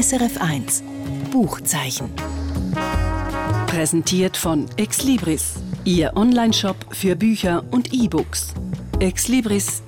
SRF1 Buchzeichen. Präsentiert von Exlibris, Ihr Onlineshop für Bücher und E-Books. exlibris.ch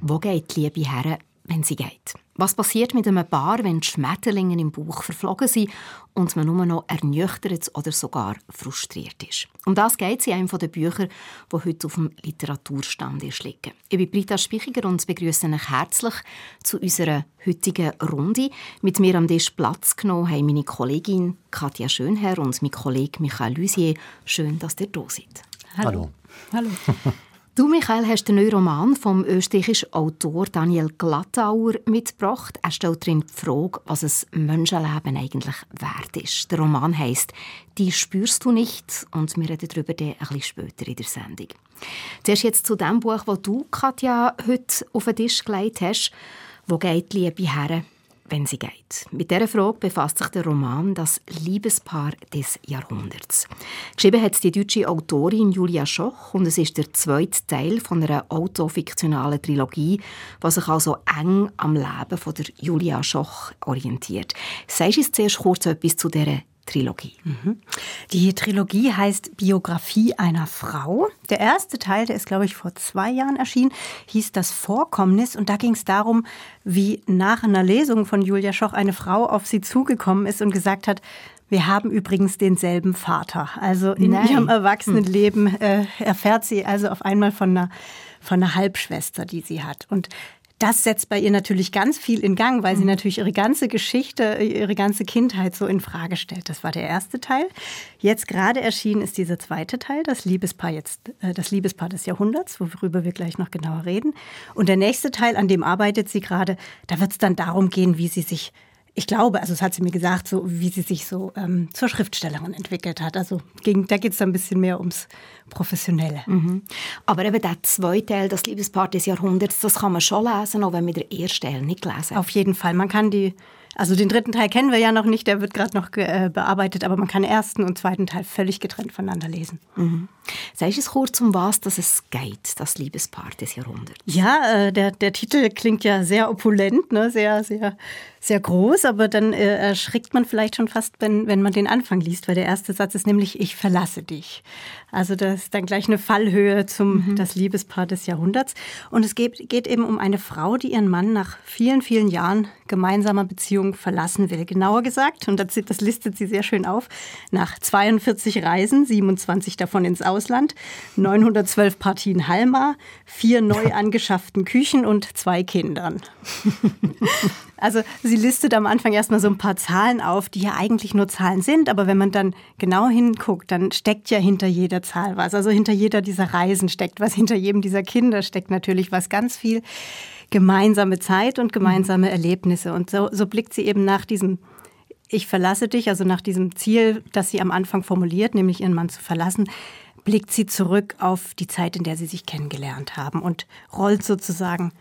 Wo geht die Liebe her, wenn sie geht? Was passiert mit einem Paar, wenn die Schmetterlinge im Bauch verflogen sind und man nur noch ernüchtert oder sogar frustriert ist? Um das geht es in einem der Bücher, die heute auf dem Literaturstand liegen. Ich bin Britta Spichiger und begrüße euch herzlich zu unserer heutigen Runde. Mit mir am Tisch Platz genommen haben meine Kollegin Katja Schönherr und mein Kollege Michael Lusier. Schön, dass ihr da seid. Hallo. Hallo. Du, Michael, hast den neuen Roman vom österreichischen Autor Daniel Glattauer mitgebracht. Er stellt darin die Frage, was ein Menschenleben eigentlich wert ist. Der Roman heißt «Die spürst du nicht» und wir reden darüber ein bisschen später in der Sendung. Zuerst jetzt zu dem Buch, das du, Katja, heute auf den Tisch gelegt hast. «Wo geht die Liebe her?» Wenn sie geht. Mit dieser Frage befasst sich der Roman Das Liebespaar des Jahrhunderts. Geschrieben hat die deutsche Autorin Julia Schoch und es ist der zweite Teil von einer autofiktionalen Trilogie, die sich also eng am Leben von der Julia Schoch orientiert. Sagst du zuerst kurz etwas zu dieser Trilogie. Die Trilogie heißt Biografie einer Frau. Der erste Teil, der ist, glaube ich, vor zwei Jahren erschienen, hieß Das Vorkommnis. Und da ging es darum, wie nach einer Lesung von Julia Schoch eine Frau auf sie zugekommen ist und gesagt hat, wir haben übrigens denselben Vater. Also in Nein. ihrem Erwachsenenleben äh, erfährt sie also auf einmal von einer, von einer Halbschwester, die sie hat. Und das setzt bei ihr natürlich ganz viel in Gang, weil sie mhm. natürlich ihre ganze Geschichte, ihre ganze Kindheit so in Frage stellt. Das war der erste Teil. Jetzt gerade erschienen ist dieser zweite Teil, das Liebespaar jetzt, äh, das Liebespaar des Jahrhunderts, worüber wir gleich noch genauer reden. Und der nächste Teil, an dem arbeitet sie gerade, da wird es dann darum gehen, wie sie sich ich glaube, also es hat sie mir gesagt, so wie sie sich so ähm, zur Schriftstellerin entwickelt hat. Also ging, da geht es ein bisschen mehr ums Professionelle. Mhm. Aber eben der zweite Teil, das Liebespaar des Jahrhunderts, das kann man schon lesen, auch wenn man den ersten Teil nicht gelesen Auf jeden Fall. Man kann die also den dritten Teil kennen wir ja noch nicht, der wird gerade noch äh, bearbeitet, aber man kann den ersten und zweiten Teil völlig getrennt voneinander lesen. Mhm. Sag es kurz, um was dass es geht, das Liebespaar des Jahrhunderts? Ja, äh, der, der Titel klingt ja sehr opulent, ne? sehr, sehr sehr groß, aber dann äh, erschrickt man vielleicht schon fast, wenn, wenn man den Anfang liest, weil der erste Satz ist nämlich Ich verlasse dich. Also das ist dann gleich eine Fallhöhe zum mhm. das Liebespaar des Jahrhunderts. Und es geht, geht eben um eine Frau, die ihren Mann nach vielen, vielen Jahren gemeinsamer Beziehung verlassen will. Genauer gesagt, und das, das listet sie sehr schön auf, nach 42 Reisen, 27 davon ins Ausland, 912 Partien Halma, vier neu angeschafften Küchen und zwei Kindern. Also sie listet am Anfang erstmal so ein paar Zahlen auf, die ja eigentlich nur Zahlen sind, aber wenn man dann genau hinguckt, dann steckt ja hinter jeder Zahl was. Also hinter jeder dieser Reisen steckt was, hinter jedem dieser Kinder steckt natürlich was ganz viel gemeinsame Zeit und gemeinsame mhm. Erlebnisse. Und so, so blickt sie eben nach diesem Ich verlasse dich, also nach diesem Ziel, das sie am Anfang formuliert, nämlich ihren Mann zu verlassen, blickt sie zurück auf die Zeit, in der sie sich kennengelernt haben und rollt sozusagen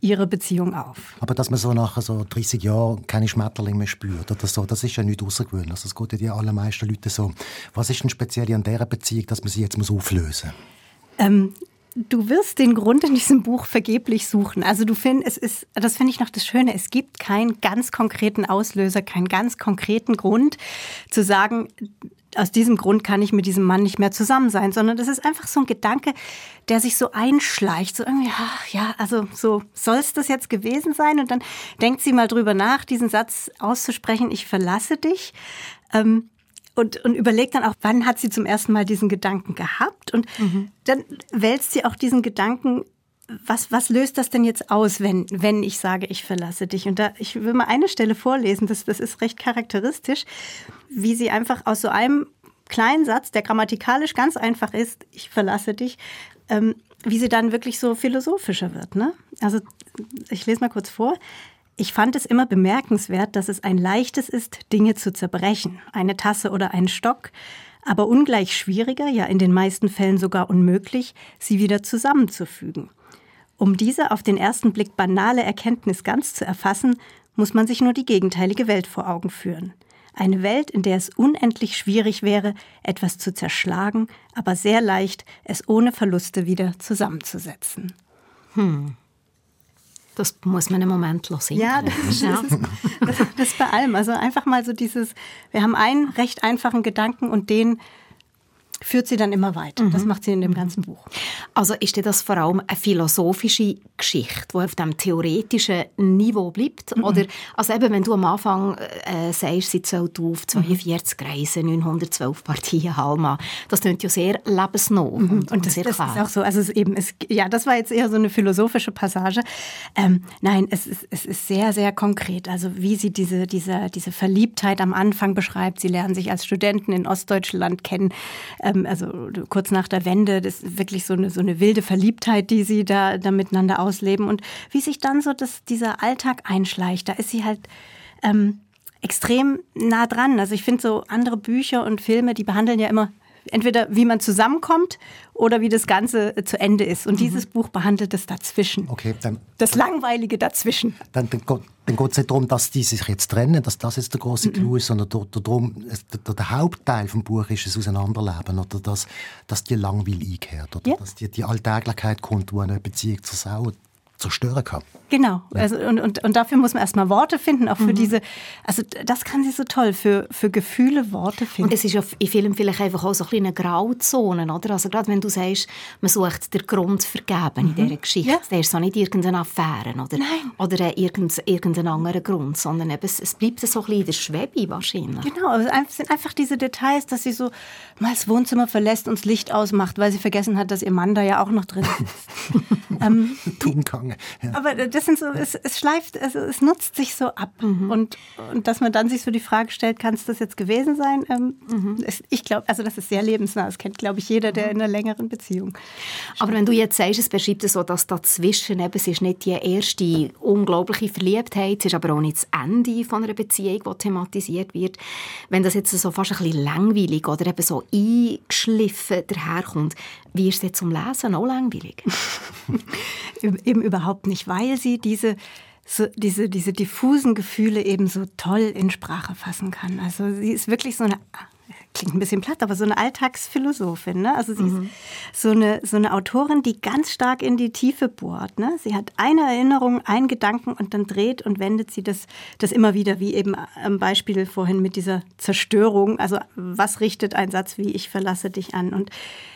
ihre Beziehung auf. Aber dass man so nach so 30 Jahren keine Schmetterlinge mehr spürt oder so, das ist ja nicht außergewöhnlich. Also das geht ja die allermeisten Leute so. Was ist denn speziell an dieser Beziehung, dass man sie jetzt muss auflösen muss? Ähm, du wirst den Grund in diesem Buch vergeblich suchen. Also du findest, es ist, das finde ich noch das Schöne, es gibt keinen ganz konkreten Auslöser, keinen ganz konkreten Grund zu sagen, aus diesem Grund kann ich mit diesem Mann nicht mehr zusammen sein, sondern das ist einfach so ein Gedanke, der sich so einschleicht, so irgendwie, ach, ja, also so soll es das jetzt gewesen sein? Und dann denkt sie mal drüber nach, diesen Satz auszusprechen, ich verlasse dich. Ähm, und, und überlegt dann auch, wann hat sie zum ersten Mal diesen Gedanken gehabt? Und mhm. dann wälzt sie auch diesen Gedanken was, was löst das denn jetzt aus, wenn, wenn ich sage, ich verlasse dich? Und da, ich will mal eine Stelle vorlesen, das, das ist recht charakteristisch, wie sie einfach aus so einem kleinen Satz, der grammatikalisch ganz einfach ist, ich verlasse dich, ähm, wie sie dann wirklich so philosophischer wird. Ne? Also ich lese mal kurz vor. Ich fand es immer bemerkenswert, dass es ein leichtes ist, Dinge zu zerbrechen, eine Tasse oder einen Stock, aber ungleich schwieriger, ja in den meisten Fällen sogar unmöglich, sie wieder zusammenzufügen. Um diese auf den ersten Blick banale Erkenntnis ganz zu erfassen, muss man sich nur die gegenteilige Welt vor Augen führen. Eine Welt, in der es unendlich schwierig wäre, etwas zu zerschlagen, aber sehr leicht, es ohne Verluste wieder zusammenzusetzen. Hm. Das muss man einen Moment lassen. Ja, das ist, das, ist, das ist bei allem. Also einfach mal so dieses, wir haben einen recht einfachen Gedanken und den führt sie dann immer weiter. Mhm. Das macht sie in dem ganzen Buch. Also ist das vor allem eine philosophische Geschichte, die auf dem theoretischen Niveau bleibt? Mhm. Oder, also eben, wenn du am Anfang äh, sagst, sie zählt auf 42 mhm. Reisen, 912 Partien, Halma, das klingt ja sehr lebensnah mhm. und, und das, sehr das klar. ist auch so. Also es eben, es, ja, das war jetzt eher so eine philosophische Passage. Ähm, nein, es ist, es ist sehr, sehr konkret. Also wie sie diese, diese, diese Verliebtheit am Anfang beschreibt. Sie lernen sich als Studenten in Ostdeutschland kennen. Äh, also kurz nach der Wende, das ist wirklich so eine, so eine wilde Verliebtheit, die sie da, da miteinander ausleben. Und wie sich dann so das, dieser Alltag einschleicht, da ist sie halt ähm, extrem nah dran. Also ich finde so andere Bücher und Filme, die behandeln ja immer entweder wie man zusammenkommt oder wie das Ganze äh, zu Ende ist. Und mhm. dieses Buch behandelt das dazwischen. Okay, dann, das Langweilige dazwischen. Dann, dann, dann geht es nicht darum, dass die sich jetzt trennen, dass das jetzt der große mhm. Clou ist, sondern darum, der, der, Hauptteil vom Buch ist das Auseinanderleben oder dass, dass die Langweil einkehrt oder ja. dass die, die Alltäglichkeit kommt, wo eine Beziehung zur Sau zerstören kann. Genau, also, und, und, und dafür muss man erstmal Worte finden, auch für mhm. diese, also das kann sie so toll, für, für Gefühle Worte finden. Und es ist ja in vielen vielleicht einfach auch so eine Grauzone, oder? Also gerade wenn du sagst, man sucht den Grund vergeben mhm. in dieser Geschichte, ja. der ist so nicht irgendeine Affäre oder, Nein. oder irgendein, irgendein anderer Grund, sondern eben, es, es bleibt so ein bisschen in der Schwebe wahrscheinlich. Genau, es sind einfach diese Details, dass sie so mal das Wohnzimmer verlässt und das Licht ausmacht, weil sie vergessen hat, dass ihr Mann da ja auch noch drin ist. ähm, Tungang. Aber das sind so, es, es schleift, also es nutzt sich so ab. Mhm. Und, und dass man dann sich so die Frage stellt, kann es das jetzt gewesen sein? Ähm, mhm. Ich glaube, also das ist sehr lebensnah. Das kennt, glaube ich, jeder, der in einer längeren Beziehung Aber wenn du jetzt sagst, es beschreibt es so, dass dazwischen eben, es ist nicht die erste unglaubliche Verliebtheit, es ist aber auch nicht das Ende von einer Beziehung, die thematisiert wird. Wenn das jetzt so fast ein bisschen langweilig oder eben so eingeschliffen daherkommt, wie ist es jetzt zum Lesen auch langweilig? eben überhaupt nicht, weil sie diese so diese, diese diffusen Gefühle eben so toll in Sprache fassen kann. Also sie ist wirklich so eine, klingt ein bisschen platt, aber so eine Alltagsphilosophin. Ne? Also sie mhm. ist so eine, so eine Autorin, die ganz stark in die Tiefe bohrt. Ne? Sie hat eine Erinnerung, einen Gedanken und dann dreht und wendet sie das, das immer wieder, wie eben am Beispiel vorhin mit dieser Zerstörung. Also was richtet ein Satz wie ich verlasse dich an? Und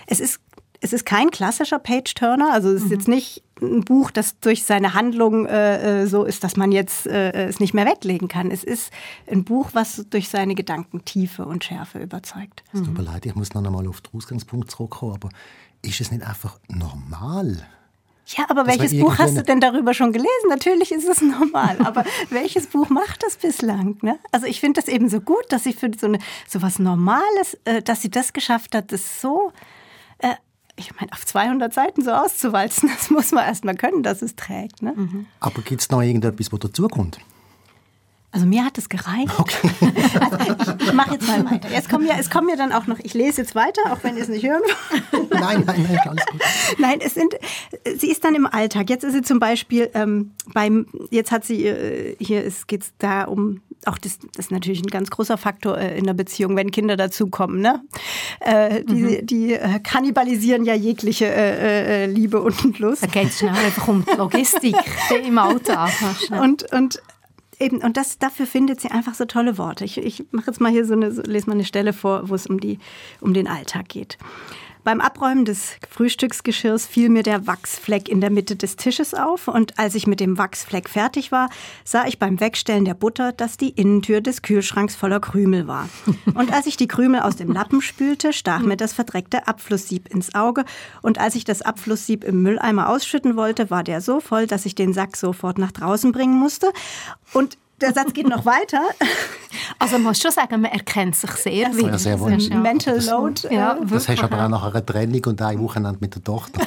es ist es ist kein klassischer Page-Turner, also es ist mhm. jetzt nicht ein Buch, das durch seine Handlung äh, äh, so ist, dass man jetzt äh, es nicht mehr weglegen kann. Es ist ein Buch, was durch seine Gedankentiefe und Schärfe überzeugt. Es tut mir leid, ich muss noch einmal auf den Ausgangspunkt zurückkommen, aber ist es nicht einfach normal? Ja, aber welches Buch hast du denn darüber schon gelesen? Natürlich ist es normal, aber welches Buch macht das bislang? Ne? Also ich finde das eben so gut, dass sie für so, eine, so was Normales, äh, dass sie das geschafft hat, das so ich meine, auf 200 Seiten so auszuwalzen, das muss man erst mal können, dass es trägt. Ne? Mhm. Aber gibt es noch irgendetwas, was dazukommt? Also mir hat es gereicht. Okay. Also ich, ich mache jetzt mal weiter. Jetzt kommen ja, es kommen ja dann auch noch, ich lese jetzt weiter, auch wenn ihr es nicht hören wollt. Nein, nein, nein, alles gut. Nein, es sind, sie ist dann im Alltag. Jetzt ist sie zum Beispiel ähm, beim, jetzt hat sie, äh, hier geht es da um, auch das, das ist natürlich ein ganz großer Faktor äh, in der Beziehung, wenn Kinder dazukommen. Ne? Äh, die mhm. die äh, kannibalisieren ja jegliche äh, Liebe und Lust. Da geht es schnell einfach um Logistik im Alltag. Und, und Eben, und das, dafür findet sie einfach so tolle Worte. Ich, ich mache jetzt mal hier so eine, lese mal eine Stelle vor, wo es um, die, um den Alltag geht. Beim Abräumen des Frühstücksgeschirrs fiel mir der Wachsfleck in der Mitte des Tisches auf und als ich mit dem Wachsfleck fertig war, sah ich beim Wegstellen der Butter, dass die Innentür des Kühlschranks voller Krümel war. Und als ich die Krümel aus dem Lappen spülte, stach mir das verdreckte Abflusssieb ins Auge und als ich das Abflusssieb im Mülleimer ausschütten wollte, war der so voll, dass ich den Sack sofort nach draußen bringen musste und der Satz geht noch weiter. Also man muss schon sagen, man erkennt sich sehr wieder. Ja, sehr wohl. Mental das, Load. Ja, das hast du aber auch nach einer Trennung und ein Wochenende mit der Tochter.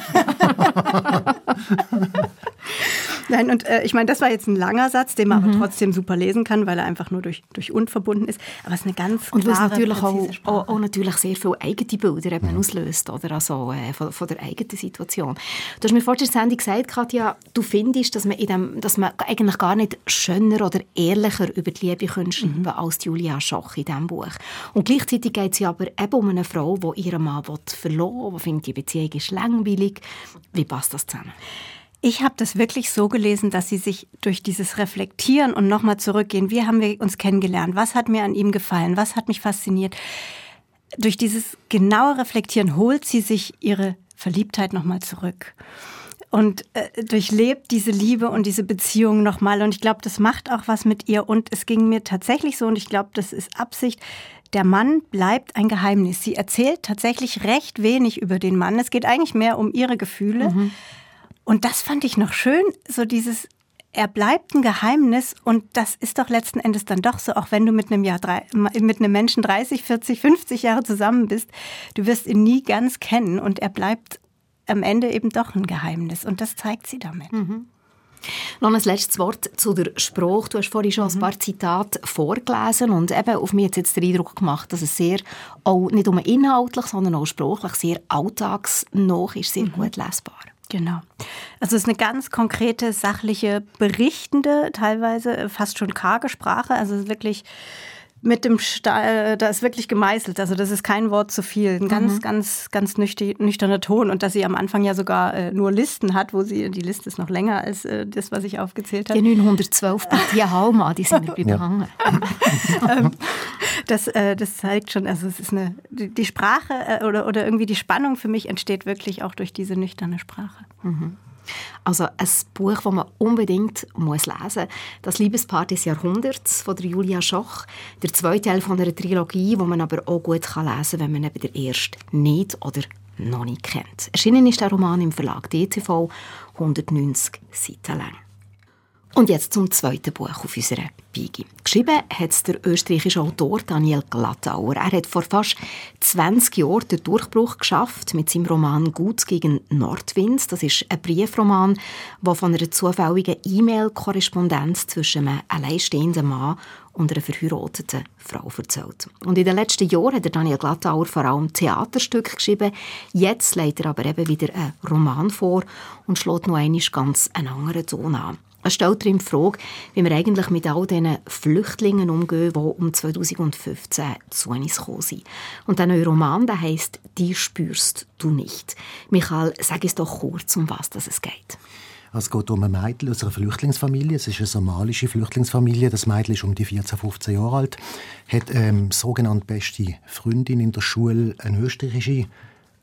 Nein, und äh, ich meine, das war jetzt ein langer Satz, den man mhm. aber trotzdem super lesen kann, weil er einfach nur durch, durch und verbunden ist. Aber es ist eine ganz Und was natürlich auch, auch, auch, natürlich sehr viele eigene Bilder eben mhm. auslöst, oder? Also äh, von, von, der eigenen Situation. Du hast mir vor der Sendung gesagt, Katja, du findest, dass man, in dem, dass man eigentlich gar nicht schöner oder ehrlicher über die Liebe schreiben mhm. als Julia Schoch in diesem Buch. Und gleichzeitig geht es ja aber eben um eine Frau, die ihren Mann verloren will, die findet, die Beziehung ist langweilig. Wie passt das zusammen? Ich habe das wirklich so gelesen, dass sie sich durch dieses Reflektieren und nochmal zurückgehen, wie haben wir uns kennengelernt, was hat mir an ihm gefallen, was hat mich fasziniert. Durch dieses genaue Reflektieren holt sie sich ihre Verliebtheit nochmal zurück und äh, durchlebt diese Liebe und diese Beziehung nochmal. Und ich glaube, das macht auch was mit ihr. Und es ging mir tatsächlich so, und ich glaube, das ist Absicht, der Mann bleibt ein Geheimnis. Sie erzählt tatsächlich recht wenig über den Mann. Es geht eigentlich mehr um ihre Gefühle. Mhm. Und das fand ich noch schön, so dieses, er bleibt ein Geheimnis und das ist doch letzten Endes dann doch so, auch wenn du mit einem Jahr drei, mit einem Menschen 30, 40, 50 Jahre zusammen bist, du wirst ihn nie ganz kennen und er bleibt am Ende eben doch ein Geheimnis und das zeigt sie damit. Mhm. Noch ein letztes Wort zu der Sprache. Du hast vorhin schon ein mhm. paar Zitate vorgelesen und eben auf mich hat jetzt den Eindruck gemacht, dass es sehr, auch nicht nur inhaltlich, sondern auch sprachlich sehr alltagsnah ist, sehr mhm. gut lesbar. Genau. Also es ist eine ganz konkrete, sachliche, berichtende, teilweise fast schon karge Sprache. Also wirklich mit dem Stahl, da ist wirklich gemeißelt. Also das ist kein Wort zu viel. Ein ganz, mhm. ganz, ganz nüchterner Ton. Und dass sie am Anfang ja sogar äh, nur Listen hat, wo sie, die Liste ist noch länger als äh, das, was ich aufgezählt habe. Die 912 die Halma, die sind mir behangen. Ähm, das, äh, das zeigt schon, also es ist eine, die, Sprache äh, oder, oder irgendwie die Spannung für mich entsteht wirklich auch durch diese nüchterne Sprache. Mhm. Also ein Buch, das man unbedingt muss lesen muss. «Das Liebespaar des Jahrhunderts» von der Julia Schoch. Der zweite Teil von einer Trilogie, wo man aber auch gut lesen kann, wenn man eben den ersten nicht oder noch nicht kennt. Erschienen ist der Roman im Verlag DTV, 190 Seiten lang. Und jetzt zum zweiten Buch auf unserer Bigi. Geschrieben hat es der österreichische Autor Daniel Glattauer. Er hat vor fast 20 Jahren den Durchbruch geschafft mit seinem Roman «Gut gegen Nordwind». Das ist ein Briefroman, der von einer zufälligen E-Mail-Korrespondenz zwischen einem alleinstehenden Mann und einer verheirateten Frau erzählt. Und in den letzten Jahren hat Daniel Glattauer vor allem Theaterstücke geschrieben. Jetzt legt er aber eben wieder einen Roman vor und schlägt noch einmal ganz einen anderen Ton an. Es stellt ihm die Frage, wie wir eigentlich mit all diesen Flüchtlingen umgehen, die um 2015 zu uns gekommen sind. Und der neue Roman, der heisst «Die spürst du nicht». Michael, sag es doch kurz, um was es geht. Es geht um ein Mädchen aus einer Flüchtlingsfamilie. Es ist eine somalische Flüchtlingsfamilie. Das Mädchen ist um die 14, 15 Jahre alt, hat ähm, sogenannte beste Freundin in der Schule, eine österreichische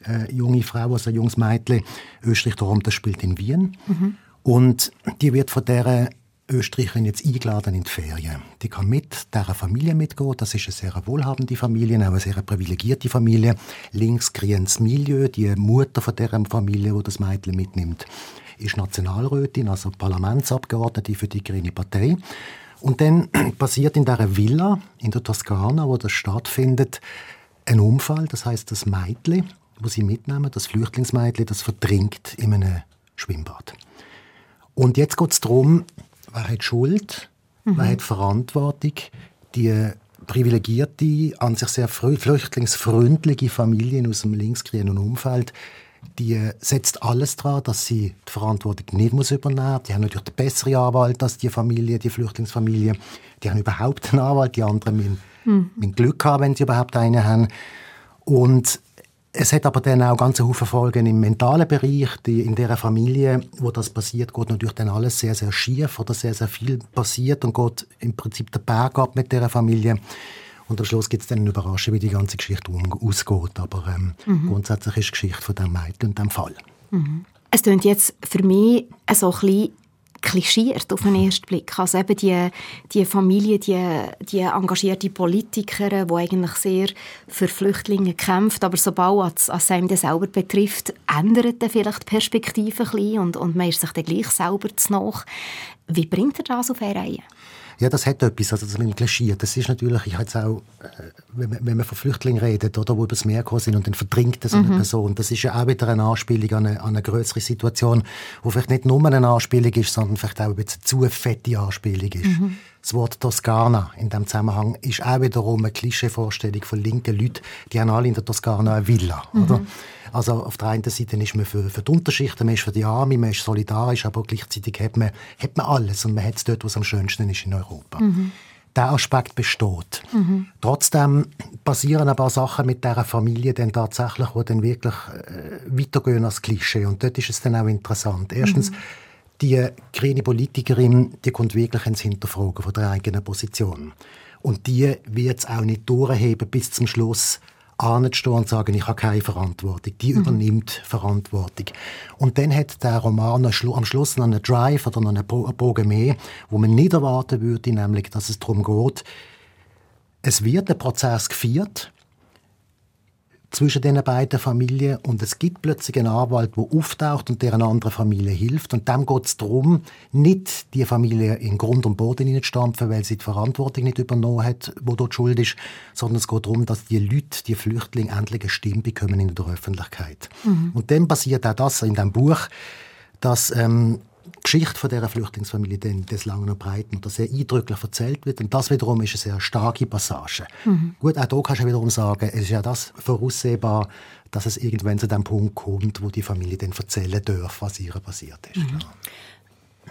äh, junge Frau, also ein junges Mädchen. Österreich darum, das spielt in Wien. Mhm. Und die wird von dieser Österreicherin jetzt eingeladen in die Ferien. Die kann mit dieser Familie mitgehen. Das ist eine sehr wohlhabende Familie, auch eine sehr privilegierte Familie. Links das Milieu. Die Mutter von dieser Familie, die das Mädchen mitnimmt, ist Nationalrätin, also Parlamentsabgeordnete für die Grüne Partei. Und dann passiert in dieser Villa in der Toskana, wo das stattfindet, ein Unfall. Das heißt, das Mädchen, wo sie mitnehmen, das Flüchtlingsmädchen, das verdrinkt in einem Schwimmbad. Und jetzt geht es darum, wer hat Schuld, mhm. wer hat Verantwortung, die privilegierte, an sich sehr flüchtlingsfreundliche Familien aus dem linksgrünen Umfeld, die setzt alles daran, dass sie die Verantwortung nicht muss übernehmen muss. Die haben natürlich den besseren Anwalt als die Familie, die Flüchtlingsfamilie. Die haben überhaupt einen Anwalt, die anderen müssen, mhm. müssen Glück haben, wenn sie überhaupt einen haben. Und es hat aber dann auch ganz viele Folgen im mentalen Bereich. Die, in der Familie, wo das passiert, geht natürlich dann alles sehr, sehr schief oder sehr, sehr viel passiert und geht im Prinzip der Berg ab mit der Familie. Und am Schluss gibt es dann eine Überraschung, wie die ganze Geschichte ausgeht. Aber ähm, mhm. grundsätzlich ist die Geschichte von dem Mädchen und dem Fall. Mhm. Es klingt jetzt für mich so ein bisschen klischiert auf den ersten Blick. Also eben die, die Familie, die, die engagierte Politiker, die eigentlich sehr für Flüchtlinge kämpft, aber sobald es, es einem das selber betrifft, ändert dann vielleicht die Perspektive ein bisschen und, und man ist sich dann gleich selber zu nach. Wie bringt er das auf eine Reihe? Ja, das hat etwas, also das mit dem Klischee. Das ist natürlich, ich jetzt auch, äh, wenn man von Flüchtlingen redet, oder, wo übers Meer gekommen sind und dann verdringt so eine mhm. Person, das ist ja auch wieder eine Anspielung an eine, an eine größere Situation, wo vielleicht nicht nur eine Anspielung ist, sondern vielleicht auch ein bisschen zu fette Anspielung ist. Mhm. Das Wort Toskana in diesem Zusammenhang ist auch wiederum eine Klischeevorstellung von linken Leuten, die haben alle in der Toskana eine Villa, mhm. oder? Also auf der einen Seite ist man für, für die Unterschichten, man ist für die Arme, man ist solidarisch, aber gleichzeitig hat man, hat man alles und man hat es dort, wo es am schönsten ist in Europa. Mhm. Der Aspekt besteht. Mhm. Trotzdem passieren ein paar Sachen mit dieser Familie dann tatsächlich, die dann wirklich äh, weitergehen als Klischee. Und dort ist es dann auch interessant. Erstens, mhm die grüne Politikerin, die kommt wirklich ins Hinterfragen von der eigenen Position. Und die wird es auch nicht durchheben bis zum Schluss, anzustehen und sagen, ich habe keine Verantwortung. Die mhm. übernimmt Verantwortung. Und dann hat der Roman am Schluss noch einen Drive oder noch einen Bogen mehr, wo man nicht erwarten würde, nämlich, dass es darum geht, es wird der Prozess geführt, zwischen den beiden Familien und es gibt plötzlich einen Anwalt, der auftaucht und der einer anderen Familie hilft und dann geht es darum, nicht die Familie in Grund und Boden stampfen, weil sie die Verantwortung nicht übernommen hat, wo dort schuld ist, sondern es geht darum, dass die Leute, die Flüchtlinge endlich eine Stimme bekommen in der Öffentlichkeit. Mhm. Und dann passiert auch das in dem Buch, dass ähm, Geschichte von dieser Flüchtlingsfamilie dann des Langen und Breiten oder sehr eindrücklich erzählt wird. Und das wiederum ist eine sehr starke Passage. Mhm. Gut, auch hier kannst du wiederum sagen, es ist ja das voraussehbar, dass es irgendwann zu dem Punkt kommt, wo die Familie dann erzählen darf, was ihr passiert ist. Mhm.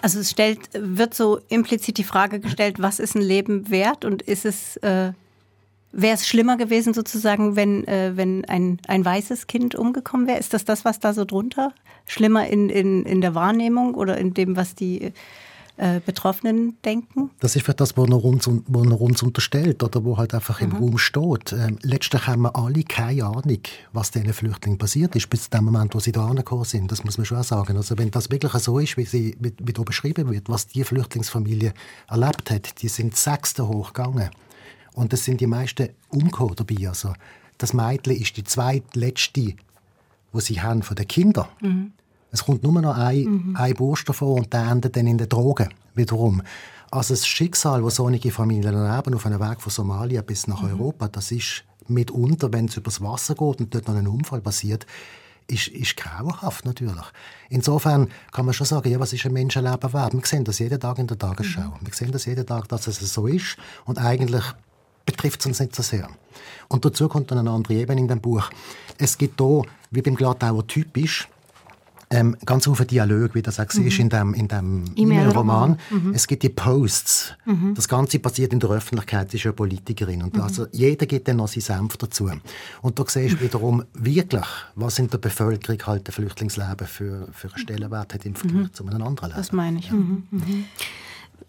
Also es stellt, wird so implizit die Frage gestellt, was ist ein Leben wert und ist es... Äh Wäre es schlimmer gewesen, sozusagen, wenn, äh, wenn ein, ein weißes Kind umgekommen wäre? Ist das das, was da so drunter? Schlimmer in, in, in der Wahrnehmung oder in dem, was die äh, Betroffenen denken? Das ist vielleicht das, was er uns, was uns unterstellt oder wo halt einfach mhm. im Raum steht. Ähm, letztlich haben wir alle keine Ahnung, was diesen Flüchtlingen passiert ist, bis zu dem Moment, wo sie da angekommen sind. Das muss man schon sagen. Also wenn das wirklich so ist, wie, sie, wie, wie da beschrieben wird, was die Flüchtlingsfamilie erlebt hat, die sind sechste hochgegangen und das sind die meisten umgekommen dabei. Also, das Mädchen ist die zweitletzte, die sie haben von den Kindern. Mhm. Es kommt nur noch ein, mhm. ein Bursch davon und der endet dann in den Drogen wiederum. Also das Schicksal, das solche Familien erleben, auf einem Weg von Somalia bis nach mhm. Europa, das ist mitunter, wenn es übers Wasser geht und dort noch ein Unfall passiert, ist, ist grauenhaft natürlich. Insofern kann man schon sagen, ja, was ist ein Menschenleben wert? Wir sehen das jeden Tag in der Tagesschau. Mhm. Wir sehen das jeden Tag, dass es so ist. Und eigentlich betrifft es uns nicht so sehr. Und dazu kommt dann eine andere Ebene in dem Buch. Es gibt hier, wie beim Glattauer typisch, ähm, ganz viele Dialoge, wie das auch mhm. in dem, in dem E-Mail-Roman. Mhm. Es gibt die Posts. Mhm. Das Ganze passiert in der Öffentlichkeit, sie ist ja Politikerin. Und mhm. also jeder gibt dann noch seinen Senf dazu. Und da siehst du wiederum wirklich, was in der Bevölkerung halt ein Flüchtlingsleben für, für einen Stellenwert hat im Vergleich mhm. zu einem anderen Leben. Das meine ich. Ja.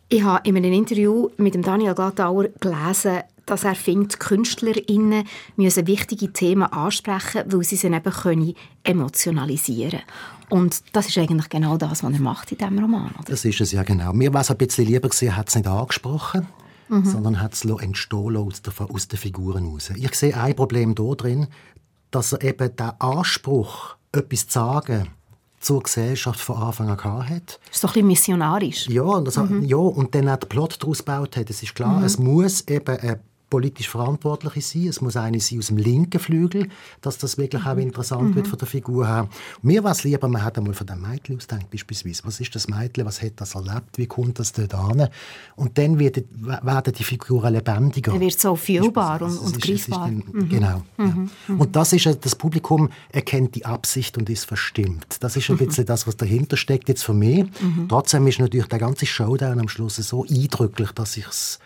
Ich habe in einem Interview mit dem Daniel Glattauer gelesen, dass er findet, KünstlerInnen müssen wichtige Themen ansprechen, weil sie sie eben können emotionalisieren Und das ist eigentlich genau das, was er macht in diesem Roman. Oder? Das ist es ja genau. Mir wäre es ein bisschen lieber er hat es nicht angesprochen, mhm. sondern hat es entstehen aus, der, aus den Figuren heraus. Ich sehe ein Problem da drin, dass er eben den Anspruch, etwas zu sagen, zur Gesellschaft von Anfang an hat. Das ist doch ein bisschen missionarisch. Ja, und, das, mhm. ja, und dann auch den Plot daraus gebaut hat. Es ist klar, mhm. es muss eben eine politisch Verantwortliche sein. Es muss eine sein aus dem linken Flügel, dass das wirklich auch mhm. interessant mhm. wird von der Figur her. Mir wäre es lieber, man hat einmal von dem Mädchen ausgedacht, beispielsweise. Was ist das Mädchen? Was hat das erlebt? Wie kommt das dort an? Und dann wird, werden die Figuren lebendiger. Er wird so fühlbar und, und greifbar. Mhm. Genau. Ja. Mhm. Mhm. Und das ist das Publikum erkennt die Absicht und ist verstimmt. Das ist ein bisschen das, was dahinter steckt jetzt für mich. Trotzdem ist natürlich der ganze Showdown am Schluss so eindrücklich, dass ich es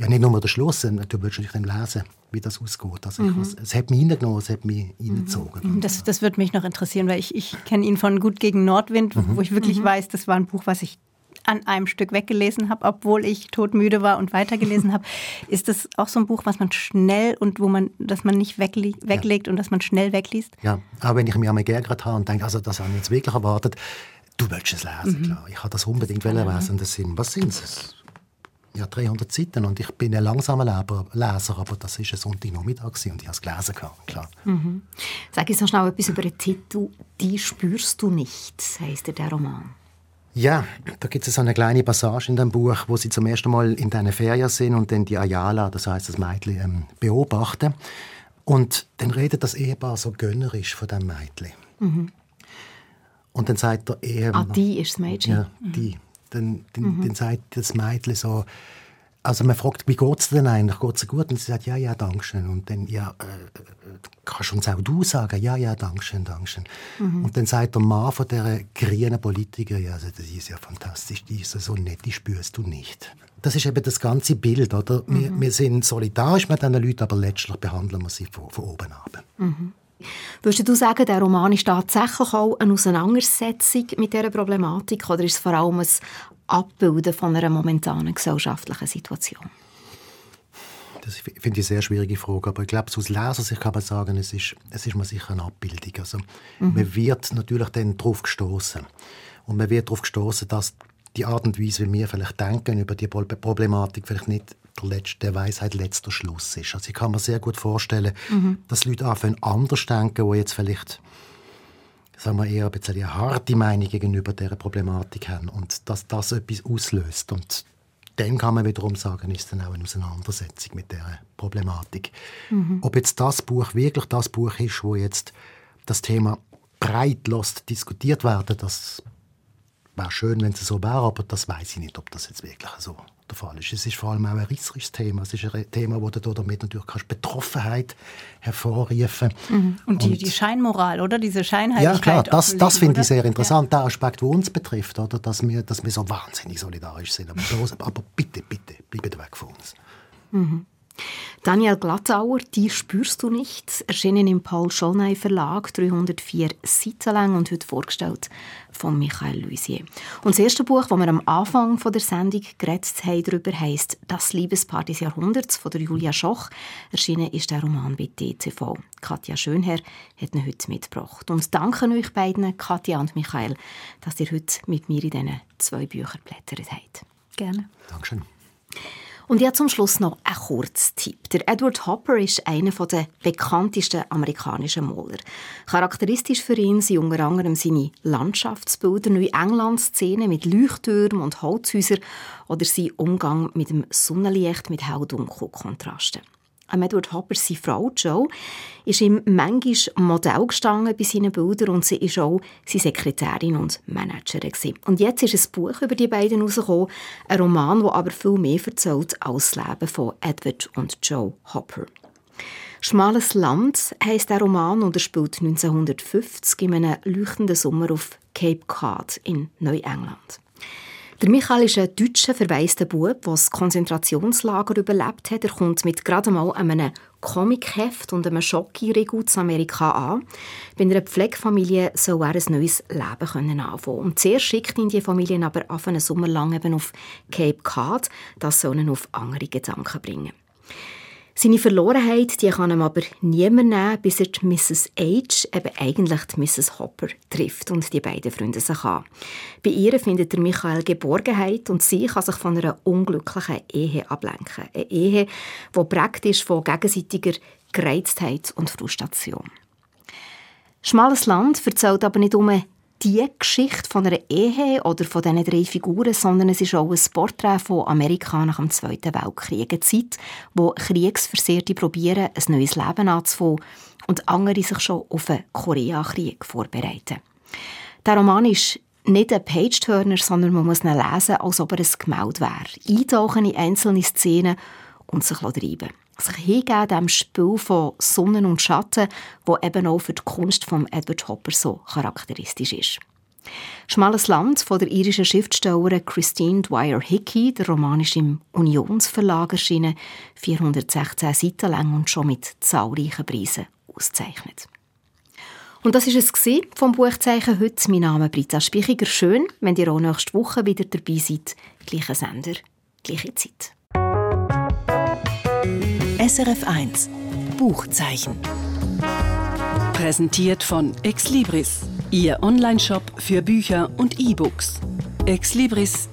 ja, nicht nur der Schluss, du willst natürlich dann lesen, wie das ausgeht. Also mhm. ich, es hat mich hineingenommen, es hat mich. Mhm. Das, das würde mich noch interessieren, weil ich, ich kenne ihn von Gut gegen Nordwind, mhm. wo ich wirklich mhm. weiß, das war ein Buch, was ich an einem Stück weggelesen habe, obwohl ich todmüde war und weitergelesen habe. Ist das auch so ein Buch, was man schnell und wo man, dass man nicht weglegt ja. und dass man schnell wegliest? Ja, aber wenn ich mich einmal geärgert habe und denke, also das habe ich jetzt wirklich erwartet, du willst es lesen, mhm. klar. Ich habe das unbedingt ja. lesen. Das sind, was sind es? Ja, 300 Seiten und ich bin ein langsamer Leser, aber das war ein Sonntagnachmittag und ich habe es gelesen. Klar. Mhm. Sag jetzt noch schnell etwas über den Titel «Die spürst du nicht», heisst der Roman. Ja, da gibt es eine kleine Passage in dem Buch, wo sie zum ersten Mal in deine Ferien sind und dann die Ayala, das heißt das Mädchen, ähm, beobachten. Und dann redet das Ehepaar so gönnerisch von dem Mädchen. Mhm. Und dann sagt der Ehemann... Ah, die ist das Mädchen? Ja, die. Mhm dann, dann, mhm. dann sagt das Mädchen so, also man fragt, wie geht es denn eigentlich? Geht es gut? Und sie sagt, ja, ja, danke schön. Und dann, ja, äh, kannst uns auch du sagen, ja, ja, danke schön, danke schön. Mhm. Und dann sagt der Mann von der grünen Politiker, ja, also das ist ja fantastisch, die ist so nett, die spürst du nicht. Das ist eben das ganze Bild, oder? Mhm. Wir, wir, sind solidarisch mit diesen Leuten, aber letztlich behandeln wir sie von, von oben ab. Mhm. Würdest du sagen, der Roman ist tatsächlich auch eine Auseinandersetzung mit dieser Problematik oder ist es vor allem ein Abbilden von einer momentanen gesellschaftlichen Situation? Das finde ich eine sehr schwierige Frage, aber ich glaube, aus Lesersicht kann man sagen, es ist, es ist mal sicher eine Abbildung. Also, mhm. Man wird natürlich dann darauf gestoßen und man wird darauf gestoßen, dass die Art und Weise, wie wir vielleicht denken über die Problematik, vielleicht nicht letzte, der Weisheit letzter Schluss ist. Also ich kann mir sehr gut vorstellen, mhm. dass Leute anfangen anders denken, die jetzt vielleicht sagen wir eher ein bisschen eine harte Meinung gegenüber dieser Problematik haben und dass das etwas auslöst. Und dann kann man wiederum sagen, ist dann auch eine Auseinandersetzung mit dieser Problematik. Mhm. Ob jetzt das Buch wirklich das Buch ist, wo jetzt das Thema breit diskutiert werden, das wäre schön, wenn es so wäre, aber das weiß ich nicht, ob das jetzt wirklich so der Fall ist. Es ist vor allem auch ein risserisches Thema. Es ist ein Thema, wo du damit natürlich kannst Betroffenheit hervorrufen mhm. Und, die, Und die Scheinmoral, oder? Diese Scheinheiligkeit. Ja, klar, das, das finde ich sehr interessant, ja. der Aspekt, der uns betrifft, oder? Dass, wir, dass wir so wahnsinnig solidarisch sind. Aber, aber bitte, bitte, bleibt weg von uns. Mhm. Daniel Glattauer, Die spürst du nicht, erschienen im Paul Schollnay Verlag, 304 Seiten lang und heute vorgestellt von Michael Luisier. Und das erste Buch, das wir am Anfang von der Sendung geredet haben, darüber heisst «Das Liebespaar des Jahrhunderts» von der Julia Schoch. Erschienen ist der Roman bei DTV. Katja Schönherr hat ihn heute mitgebracht. Und danke euch beiden, Katja und Michael, dass ihr heute mit mir in diesen zwei Büchern blättert habt. Gerne. Dankeschön. Und ja, zum Schluss noch ein Kurztipp. Der Edward Hopper ist einer der bekanntesten amerikanischen Maler. Charakteristisch für ihn sind unter anderem seine Landschaftsbilder, Neuengland-Szenen mit Leuchttürmen und Holzhäusern oder sein Umgang mit dem Sonnenlicht mit hell-dunkel-Kontrasten. Edward Hopper, seine Frau Jo, ist ihm manchmal Modell gestanden bei seinen Bildern und sie war auch seine Sekretärin und Managerin. Und jetzt ist ein Buch über die beiden herausgekommen, ein Roman, der aber viel mehr erzählt als das Leben von Edward und Joe Hopper. «Schmales Land» heisst der Roman und er spielt 1950 in einem leuchtenden Sommer auf Cape Cod in Neuengland. Der Michael ist ein deutscher verwaister Bub, der das Konzentrationslager überlebt hat. Er kommt mit gerade mal einem Comicheft und einem Schocki-Riegel zu Amerika an. Bei einer Pflegefamilie soll er ein neues Leben können anfangen. Und zuerst schickt ihn die Familie aber auf einen Sommer lang eben auf Cape Cod. Das soll ihn auf andere Gedanken bringen. Seine Verlorenheit die kann ihm aber niemand nehmen, bis er die Mrs. H., eben eigentlich die Mrs. Hopper, trifft und die beiden Freunde sich an. Bei ihr findet er Michael Geborgenheit und sie kann sich von einer unglücklichen Ehe ablenken. Eine Ehe, die praktisch von gegenseitiger Gereiztheit und Frustration. Schmales Land erzählt aber nicht um die Geschichte von einer Ehe oder von diesen drei Figuren, sondern es ist auch ein Porträt von Amerika nach dem Zweiten Weltkrieg. Eine Zeit, wo Kriegsversehrte probieren, ein neues Leben anzufangen und andere sich schon auf einen Koreakrieg vorbereiten. Der Roman ist nicht ein Page-Turner, sondern man muss ihn lesen, als ob er ein Gemälde wäre. Eintauchen in einzelne Szenen und sich treiben sich hingeben dem Spiel von Sonnen und Schatten, wo eben auch für die Kunst von Edward Hopper so charakteristisch ist. Schmales Land von der irischen Schriftstellerin Christine Dwyer Hickey, der Roman ist im Unionsverlag erschienen, 416 Seiten lang und schon mit zahlreichen Preisen ausgezeichnet. Und das war es vom Buchzeichen heute. Mein Name ist Britta Spichiger. Schön, wenn ihr auch nächste Woche wieder dabei seid. Gleicher Sender, gleiche Zeit. SRF 1 Buchzeichen. Präsentiert von Exlibris, Ihr Onlineshop für Bücher und E-Books. exlibris.ch